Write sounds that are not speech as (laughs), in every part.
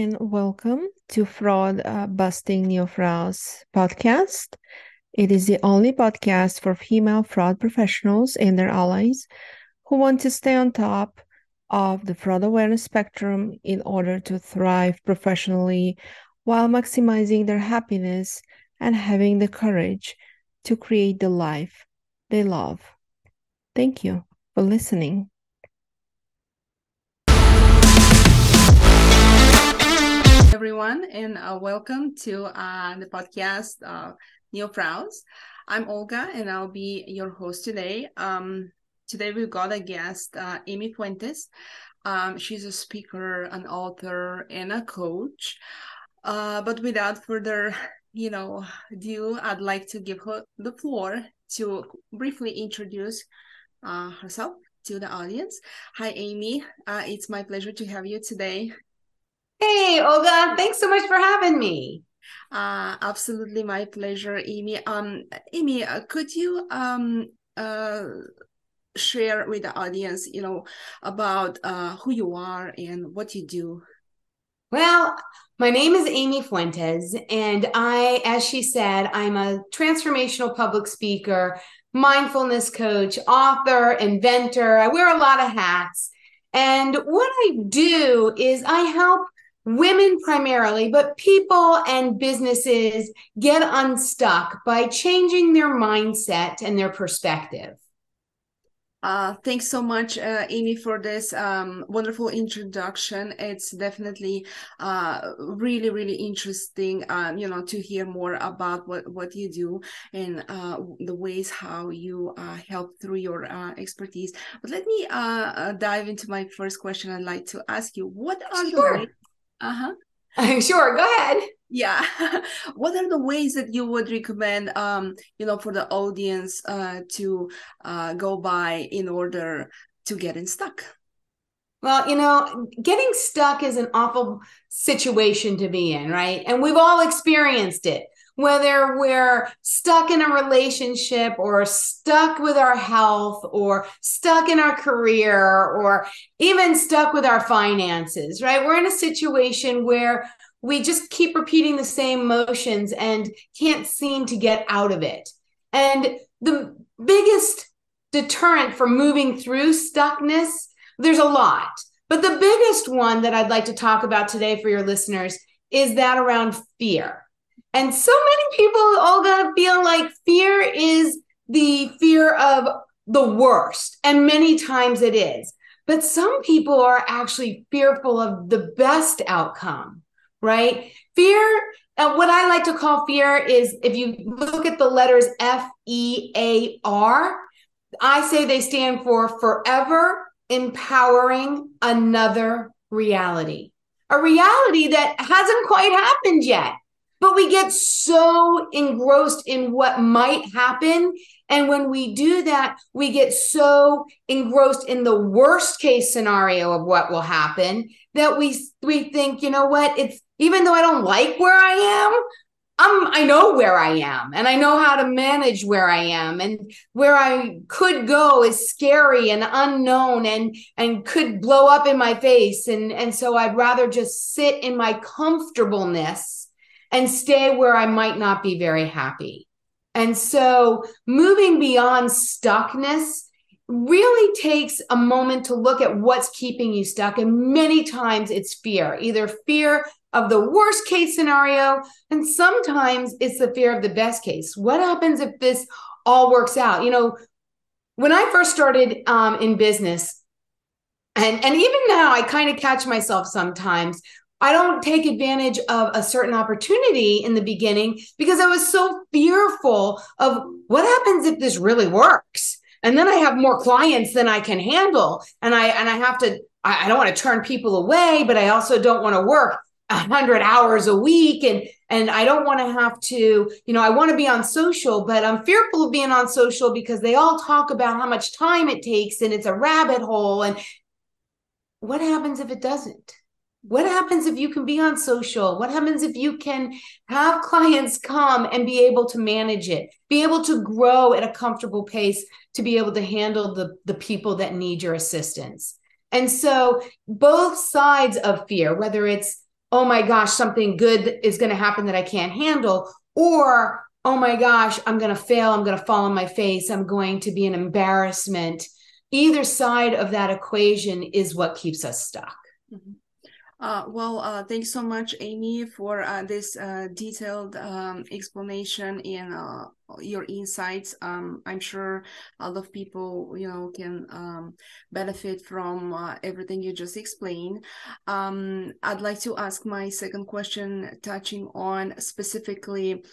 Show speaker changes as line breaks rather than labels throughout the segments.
And welcome to Fraud uh, Busting Neofraus podcast. It is the only podcast for female fraud professionals and their allies who want to stay on top of the fraud awareness spectrum in order to thrive professionally while maximizing their happiness and having the courage to create the life they love. Thank you for listening.
Everyone, and uh, welcome to uh, the podcast uh, Neofraus. I'm Olga, and I'll be your host today. Um, today we've got a guest, uh, Amy Fuentes. Um, she's a speaker, an author, and a coach. Uh, but without further, you know, ado, I'd like to give her the floor to briefly introduce uh, herself to the audience. Hi, Amy. It's my pleasure to have you today.
Hey, Olga, thanks so much for having me.
Uh, absolutely my pleasure, Amy. Um, Amy, uh, could you um uh share with the audience, you know, about uh who you are and what you do?
Well, my name is Amy Fuentes, and I, as she said, I'm a transformational public speaker, mindfulness coach, author, inventor. I wear a lot of hats. And what I do is I help women primarily, but people and businesses get unstuck by changing their mindset and their perspective.
Uh, thanks so much, uh, Amy, for this um, wonderful introduction. It's definitely uh, really, really interesting, um, you know, to hear more about what, what you do and uh, the ways how you uh, help through your uh, expertise. But let me dive into my first question. I'd like to ask you, what are sure. the ways
uh-huh. (laughs) sure, go ahead.
Yeah. (laughs) what are the ways that you would recommend um, you know, for the audience uh to uh go by in order to get unstuck?
Well, you know, getting stuck is an awful situation to be in, right? And we've all experienced it whether we're stuck in a relationship or stuck with our health or stuck in our career or even stuck with our finances, right? We're in a situation where we just keep repeating the same motions and can't seem to get out of it. And the biggest deterrent for moving through stuckness, there's a lot. But the biggest one that I'd like to talk about today for your listeners is that around fear. And so many people, Olga, feel like fear is the fear of the worst. And many times it is. But some people are actually fearful of the best outcome, right? Fear, uh, what I like to call fear is if you look at the letters F E A R, I say they stand for forever empowering another reality, a reality that hasn't quite happened yet. But we get so engrossed in what might happen. And when we do that, we get so engrossed in the worst case scenario of what will happen that we we think, you know what, it's even though I don't like where I am, I'm I know where I am and I know how to manage where I am. And where I could go is scary and unknown and and could blow up in my face. And and so I'd rather just sit in my comfortableness and stay where I might not be very happy. And so moving beyond stuckness really takes a moment to look at what's keeping you stuck. And many times it's fear, either fear of the worst case scenario, and sometimes it's the fear of the best case. What happens if this all works out? You know, when I first started um, in business, and, and even now, I kind of catch myself sometimes I don't take advantage of a certain opportunity in the beginning because I was so fearful of what happens if this really works. And then I have more clients than I can handle. And I and I have to, I, I don't want to turn people away, but I also don't want to work a hundred hours a week. And and I don't want to have to, you know, I want to be on social, but I'm fearful of being on social because they all talk about how much time it takes and it's a rabbit hole. And what happens if it doesn't? What happens if you can be on social? What happens if you can have (laughs) clients come and be able to manage it, be able to grow at a comfortable pace to be able to handle the, the people that need your assistance? And so, both sides of fear, whether it's oh my gosh, something good is going to happen that I can't handle, or oh my gosh, I'm going to fail. I'm going to fall on my face. I'm going to be an embarrassment. Either side of that equation is what keeps us stuck.
Mm-hmm. Uh, well, uh, thanks so much, Amy, for uh, this uh, detailed um, explanation and uh, your insights. Um, I'm sure a lot of people, you know, can um, benefit from uh, everything you just explained. Um, I'd like to ask my second question, touching on specifically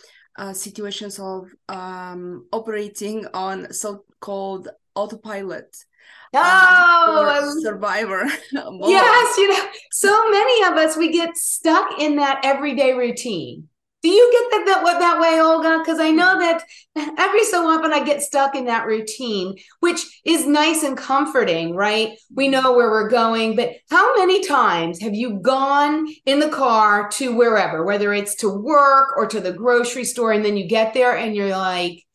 situations of um, operating on so-called autopilot.
Oh,
um, survivor. (laughs)
yes, you know, so many of us we get stuck in that everyday routine. Do you get that that that way, Olga? Because I know that every so often I get stuck in that routine, which is nice and comforting, right? We know where we're going, but how many times have you gone in the car to wherever, whether it's to work or to the grocery store, and then you get there and you're like,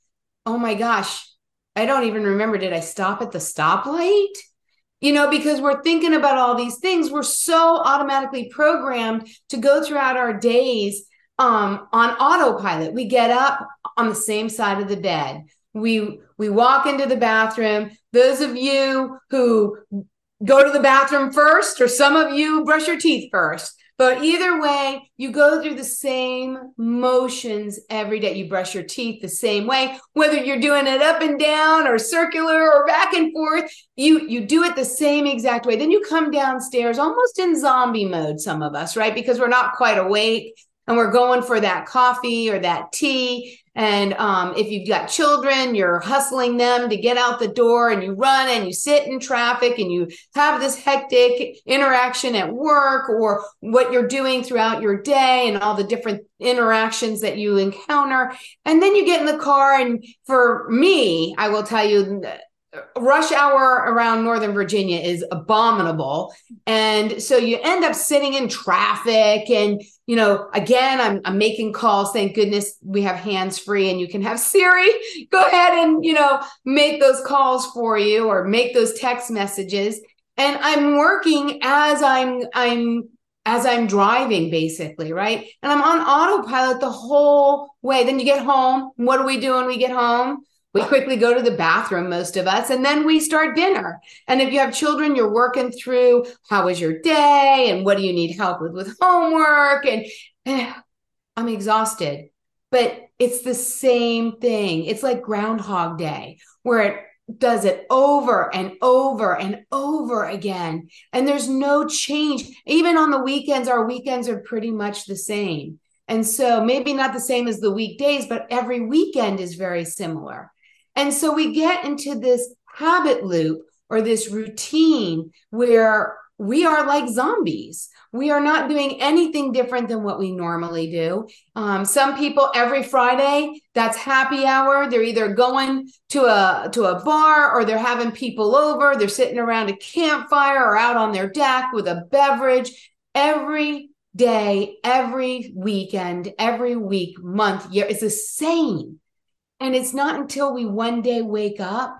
oh my gosh, I don't even remember. Did I stop at the stoplight? You know, because we're thinking about all these things. We're so automatically programmed to go throughout our days um, on autopilot. We get up on the same side of the bed. We we walk into the bathroom. Those of you who go to the bathroom first, or some of you brush your teeth first. But either way, you go through the same motions every day. You brush your teeth the same way, whether you're doing it up and down or circular or back and forth, you you do it the same exact way. Then you come downstairs almost in zombie mode some of us, right? Because we're not quite awake and we're going for that coffee or that tea and um, if you've got children, you're hustling them to get out the door and you run and you sit in traffic and you have this hectic interaction at work or what you're doing throughout your day and all the different interactions that you encounter. And then you get in the car. And for me, I will tell you, rush hour around Northern Virginia is abominable. And so you end up sitting in traffic. And, you know, again, I'm, I'm making calls. Thank goodness we have hands free and you can have Siri (laughs) go ahead and, you know, make those calls for you or make those text messages. And I'm working as I'm, I'm, as I'm driving, basically, right? And I'm on autopilot the whole way. Then you get home. What do we do when we get home? We quickly go to the bathroom most of us and then we start dinner. And if you have children you're working through how was your day? And what do you need help with with homework? And, and i'm exhausted. But it's the same thing. It's like groundhog day where it does it over and over and over again. And there's no change. Even on the weekends our weekends are pretty much the same. And so maybe not the same as the weekdays but every weekend is very similar and so we get into this habit loop or this routine where we are like zombies. We are not doing anything different than what we normally do. Um, some people every Friday, that's happy hour. They're either going to a to a bar or they're having people over. They're sitting around a campfire or out on their deck with a beverage. Every day, every weekend, every week, month, year, it's the same. And it's not until we one day wake up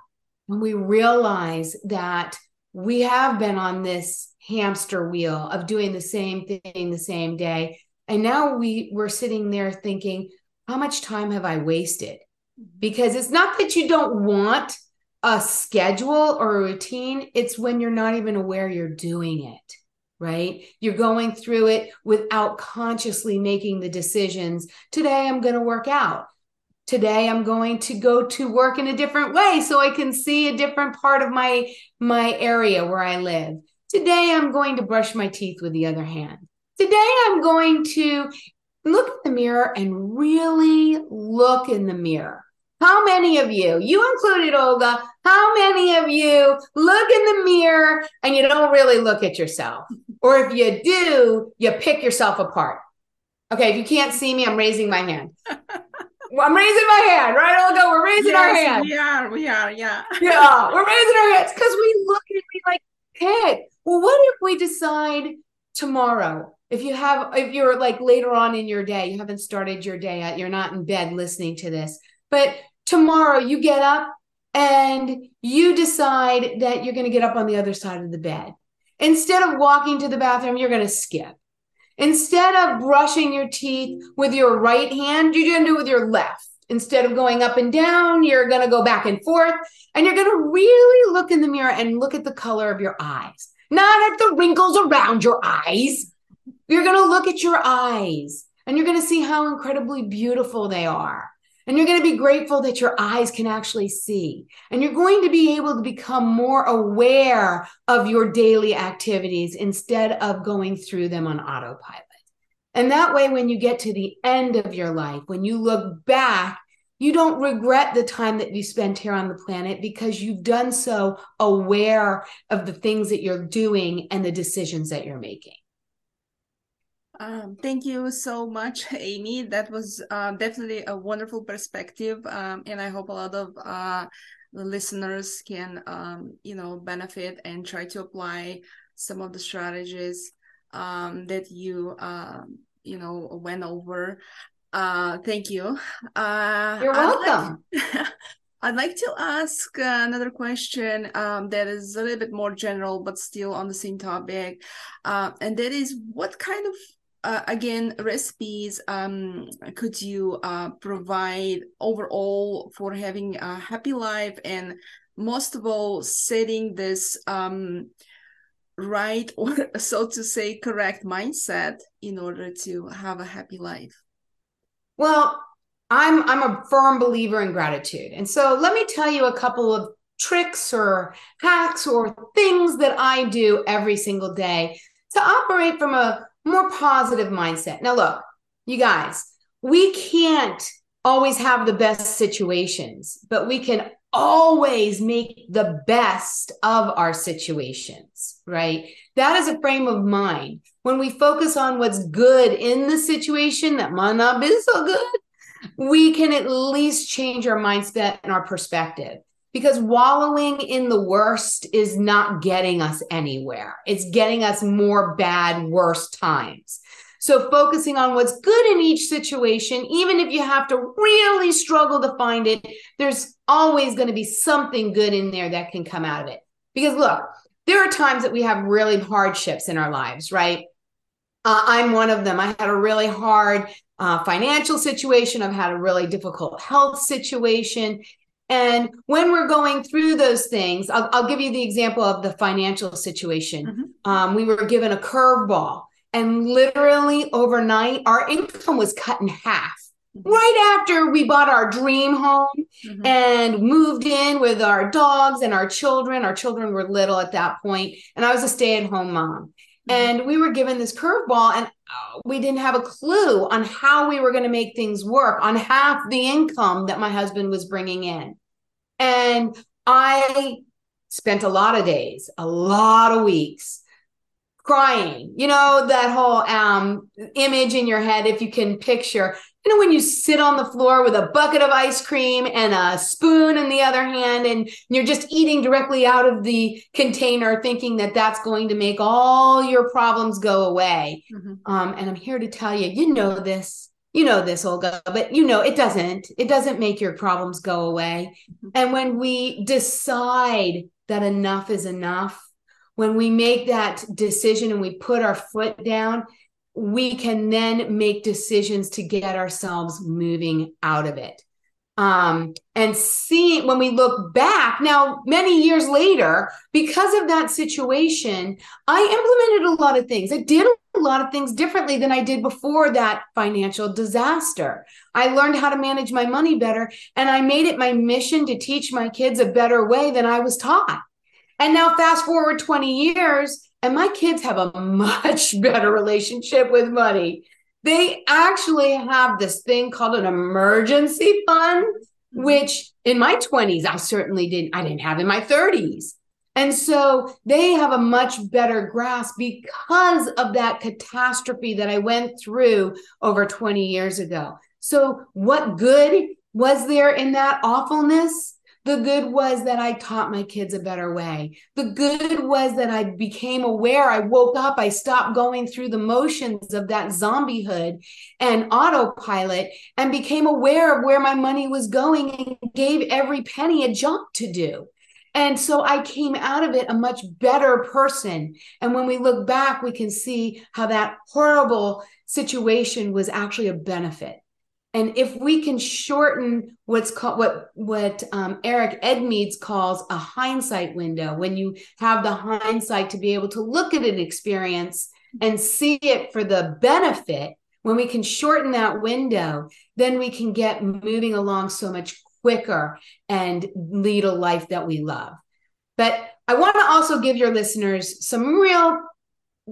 and we realize that we have been on this hamster wheel of doing the same thing the same day. And now we we're sitting there thinking, how much time have I wasted? Because it's not that you don't want a schedule or a routine, it's when you're not even aware you're doing it right? You're going through it without consciously making the decisions. Today, I'm going to work out today i'm going to go to work in a different way so i can see a different part of my my area where i live. Today i'm going to brush my teeth with the other hand. Today i'm going to look in the mirror and really look in the mirror. How many of you you included olga how many of you look in the mirror and you don't really look at yourself? Or if you do you pick yourself apart. Okay if you can't see me i'm raising my hand (laughs) I'm raising my hand, right, Olga? We're raising yes, our hand.
We are, we are, yeah.
yeah, we're raising our hands because we look and we like, hey, well, what if we decide tomorrow? If you have, if you're like later on in your day, you haven't started your day yet, you're not in bed listening to this, but tomorrow you get up and you decide that you're going to get up on the other side of the bed. Instead of walking to the bathroom, you're going to skip Instead of brushing your teeth with your right hand, you're going to do it with your left. Instead of going up and down, you're going to go back and forth. And you're going to really look in the mirror and look at the color of your eyes, not at the wrinkles around your eyes. You're going to look at your eyes and you're going to see how incredibly beautiful they are. And you're going to be grateful that your eyes can actually see. And you're going to be able to become more aware of your daily activities instead of going through them on autopilot. And that way, when you get to the end of your life, when you look back, you don't regret the time that you spent here on the planet because you've done so aware of the things that you're doing and the decisions that you're making.
Um, thank you so much, (laughs) Amy. That was uh, definitely a wonderful perspective, um, and I hope a lot of uh, the listeners can, um, you know, benefit and try to apply some of the strategies um, that you, uh, you know, went over. Uh, thank you.
Uh, You're welcome.
I'd like, (laughs) I'd like to ask another question um, that is a little bit more general, but still on the same topic. Uh, and that is what kind of uh, again recipes um, could you uh, provide overall for having a happy life and most of all setting this um, right (laughs) or so to say correct mindset in order to have a happy life?
Well i'm i'm a firm believer in gratitude. And so let me tell you a couple of tricks or hacks or things that i do every single day to operate from a more positive mindset. Now, look, you guys, we can't always have the best situations, but we can always make the best of our situations, right? That is a frame of mind. When we focus on what's good in the situation that might not be so good, we can at least change our mindset and our perspective because wallowing in the worst is not getting us anywhere. It's getting us more bad, worse times. So, focusing on what's good in each situation, even if you have to really struggle to find it, there's always going to be something good in there that can come out of it. Because, look, there are times that we have really hardships in our lives, right? Uh, I'm one of them. I had a really hard uh, financial situation. I've had a really difficult health situation. And when we're going through those things, I'll, I'll give you the example of the financial situation. Mm-hmm. Um, we were given a curveball, and literally overnight, our income was cut in half. Mm-hmm. Right after we bought our dream home mm-hmm. and moved in with our dogs and our children, our children were little at that point, and I was a stay at home mom. Mm-hmm. And we were given this curveball, and uh, we didn't have a clue on how we were going to make things work on half the income that my husband was bringing in. And I spent a lot of days, a lot of weeks crying. You know, that whole um, image in your head, if you can picture, you know, when you sit on the floor with a bucket of ice cream and a spoon in the other hand, and you're just eating directly out of the container, thinking that that's going to make all your problems go away. Mm-hmm. Um, and I'm here to tell you, you know this you know this olga but you know it doesn't it doesn't make your problems go away mm-hmm. and when we decide that enough is enough when we make that decision and we put our foot down we can then make decisions to get ourselves moving out of it um, and see when we look back now many years later because of that situation i implemented a lot of things. I did a lot of things differently than i did before that financial disaster. I learned how to manage my money better and i made it my mission to teach my kids a better way than i was taught. And now fast forward 20 years and my kids have a (laughs) much better relationship with money they actually have this thing called an emergency fund, mm-hmm. which in my 20s, I certainly didn't, I didn't have in my 30s. And so they have a much better grasp because of that catastrophe that I went through over 20 years ago. So, what good was there in that awfulness? The good was that I taught my kids a better way. The good was that I became aware. I woke up. I stopped going through the motions of that zombiehood and autopilot and became aware of where my money was going and gave every penny a job to do. And so I came out of it a much better person. And when we look back, we can see how that horrible situation was actually a benefit. And if we can shorten what's called what what um, Eric Edmeades calls a hindsight window, when you have the hindsight to be able to look at an experience and see it for the benefit, when we can shorten that window, then we can get moving along so much quicker and lead a life that we love. But I want to also give your listeners some real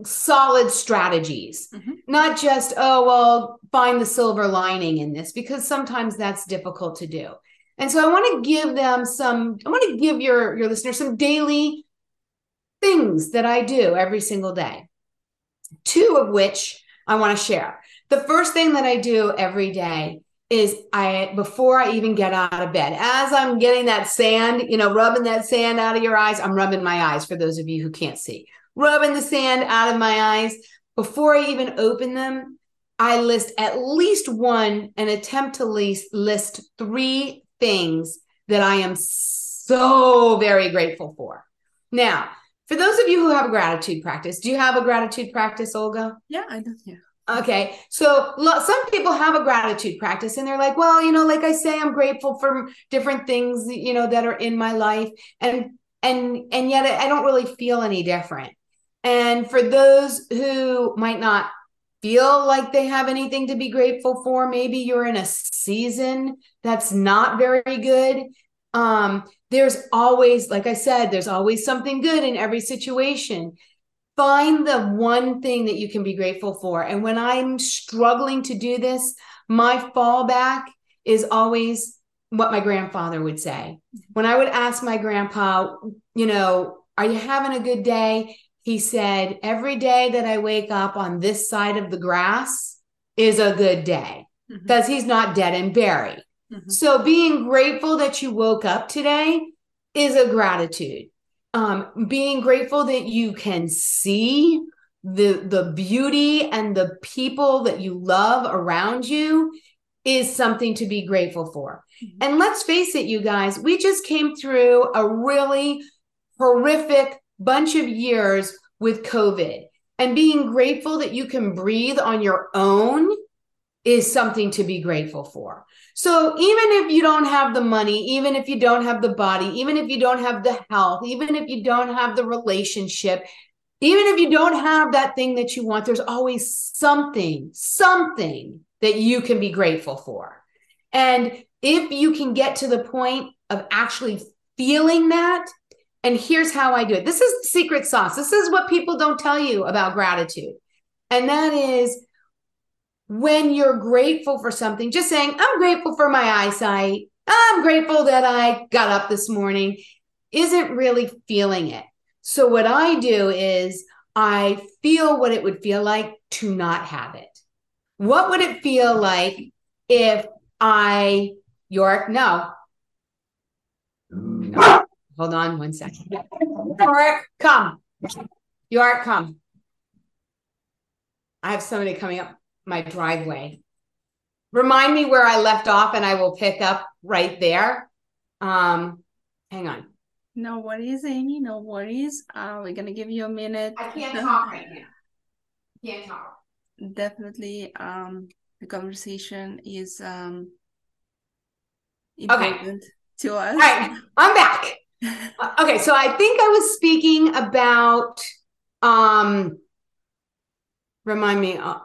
solid strategies, mm-hmm. not just, oh, well, find the silver lining in this, because sometimes that's difficult to do. And so I want to give them some, I want to give your, your listeners some daily things that I do every single day, two of which I want to share. The first thing that I do every day is I before I even get out of bed, as I'm getting that sand, you know, rubbing that sand out of your eyes, I'm rubbing my eyes for those of you who can't see. Rubbing the sand out of my eyes before I even open them, I list at least one and attempt to list list three things that I am so very grateful for. Now, for those of you who have a gratitude practice, do you have a gratitude practice, Olga?
Yeah, I do. Yeah.
Okay. So some people have a gratitude practice and they're like, well, you know, like I say, I'm grateful for different things, you know, that are in my life. And, and, and yet I don't really feel any different. And for those who might not feel like they have anything to be grateful for, maybe you're in a season that's not very good. Um, there's always, like I said, there's always something good in every situation find the one thing that you can be grateful for. And when I'm struggling to do this, my fallback is always what my grandfather would say. When I would ask my grandpa, you know, are you having a good day? He said, every day that I wake up on this side of the grass is a good day because mm-hmm. he's not dead and buried. Mm-hmm. So being grateful that you woke up today is a gratitude um, being grateful that you can see the the beauty and the people that you love around you is something to be grateful for. Mm-hmm. And let's face it, you guys, we just came through a really horrific bunch of years with COVID. And being grateful that you can breathe on your own is something to be grateful for. So even if you don't have the money, even if you don't have the body, even if you don't have the health, even if you don't have the relationship, even if you don't have that thing that you want, there's always something, something that you can be grateful for. And if you can get to the point of actually feeling that, and here's how I do it. This is the secret sauce. This is what people don't tell you about gratitude. And that is when you're grateful for something, just saying, I'm grateful for my eyesight. I'm grateful that I got up this morning, isn't really feeling it. So, what I do is I feel what it would feel like to not have it. What would it feel like if I, York, no. Mm. no. Hold on one second. (laughs) York, come. York, come. I have somebody coming up my driveway. Remind me where I left off and I will pick up right there. Um, hang on.
No worries, Amy. No worries. Uh, we're gonna give you a minute.
I can't (laughs) talk right now. Can't talk.
Definitely. Um, the conversation is um important okay. to us.
All right, I'm back. Okay, so I think I was speaking about um remind me uh,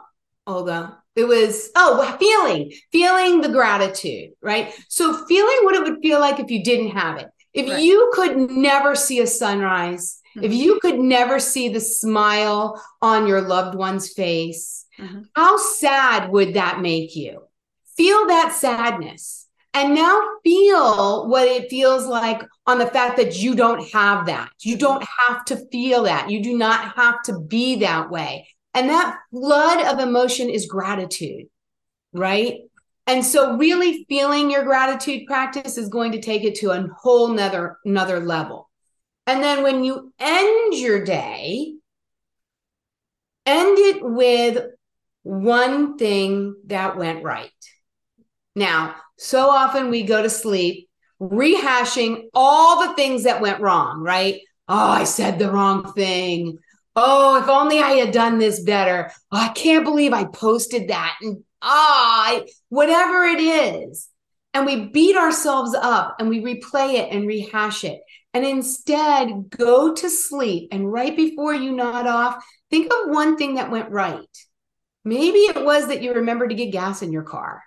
Olga? It was, oh, feeling, feeling the gratitude, right? So, feeling what it would feel like if you didn't have it. If right. you could never see a sunrise, mm-hmm. if you could never see the smile on your loved one's face, mm-hmm. how sad would that make you? Feel that sadness. And now feel what it feels like on the fact that you don't have that. You don't have to feel that. You do not have to be that way. And that flood of emotion is gratitude, right? And so really feeling your gratitude practice is going to take it to a whole nother, another level. And then when you end your day, end it with one thing that went right. Now, so often we go to sleep rehashing all the things that went wrong, right? Oh, I said the wrong thing. Oh, if only I had done this better. Oh, I can't believe I posted that. And ah, whatever it is. And we beat ourselves up and we replay it and rehash it. And instead, go to sleep. And right before you nod off, think of one thing that went right. Maybe it was that you remembered to get gas in your car.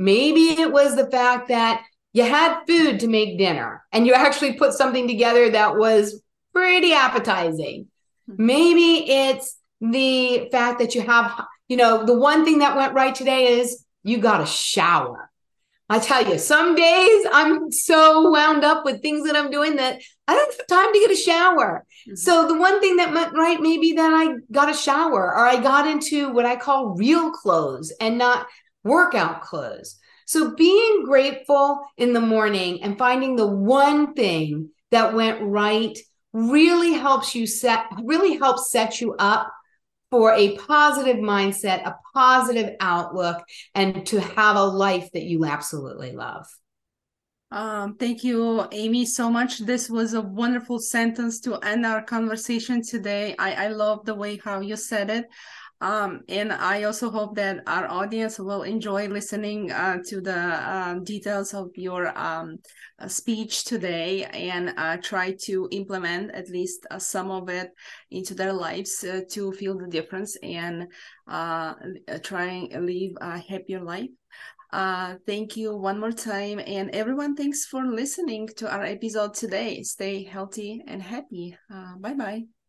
Maybe it was the fact that you had food to make dinner and you actually put something together that was pretty appetizing. Mm-hmm. Maybe it's the fact that you have, you know, the one thing that went right today is you got a shower. I tell you, some days I'm so wound up with things that I'm doing that I don't have time to get a shower. Mm-hmm. So the one thing that went right, maybe that I got a shower or I got into what I call real clothes and not workout clothes. So being grateful in the morning and finding the one thing that went right really helps you set really helps set you up for a positive mindset, a positive outlook, and to have a life that you absolutely love.
Um, thank you, Amy, so much. This was a wonderful sentence to end our conversation today. I, I love the way how you said it. Um, and I also hope that our audience will enjoy listening uh, to the uh, details of your um, uh, speech today and uh, try to implement at least uh, some of it into their lives uh, to feel the difference and try and live a happier life. thank you one more time. And everyone, thanks for listening to our episode today. Stay healthy and happy. bye bye.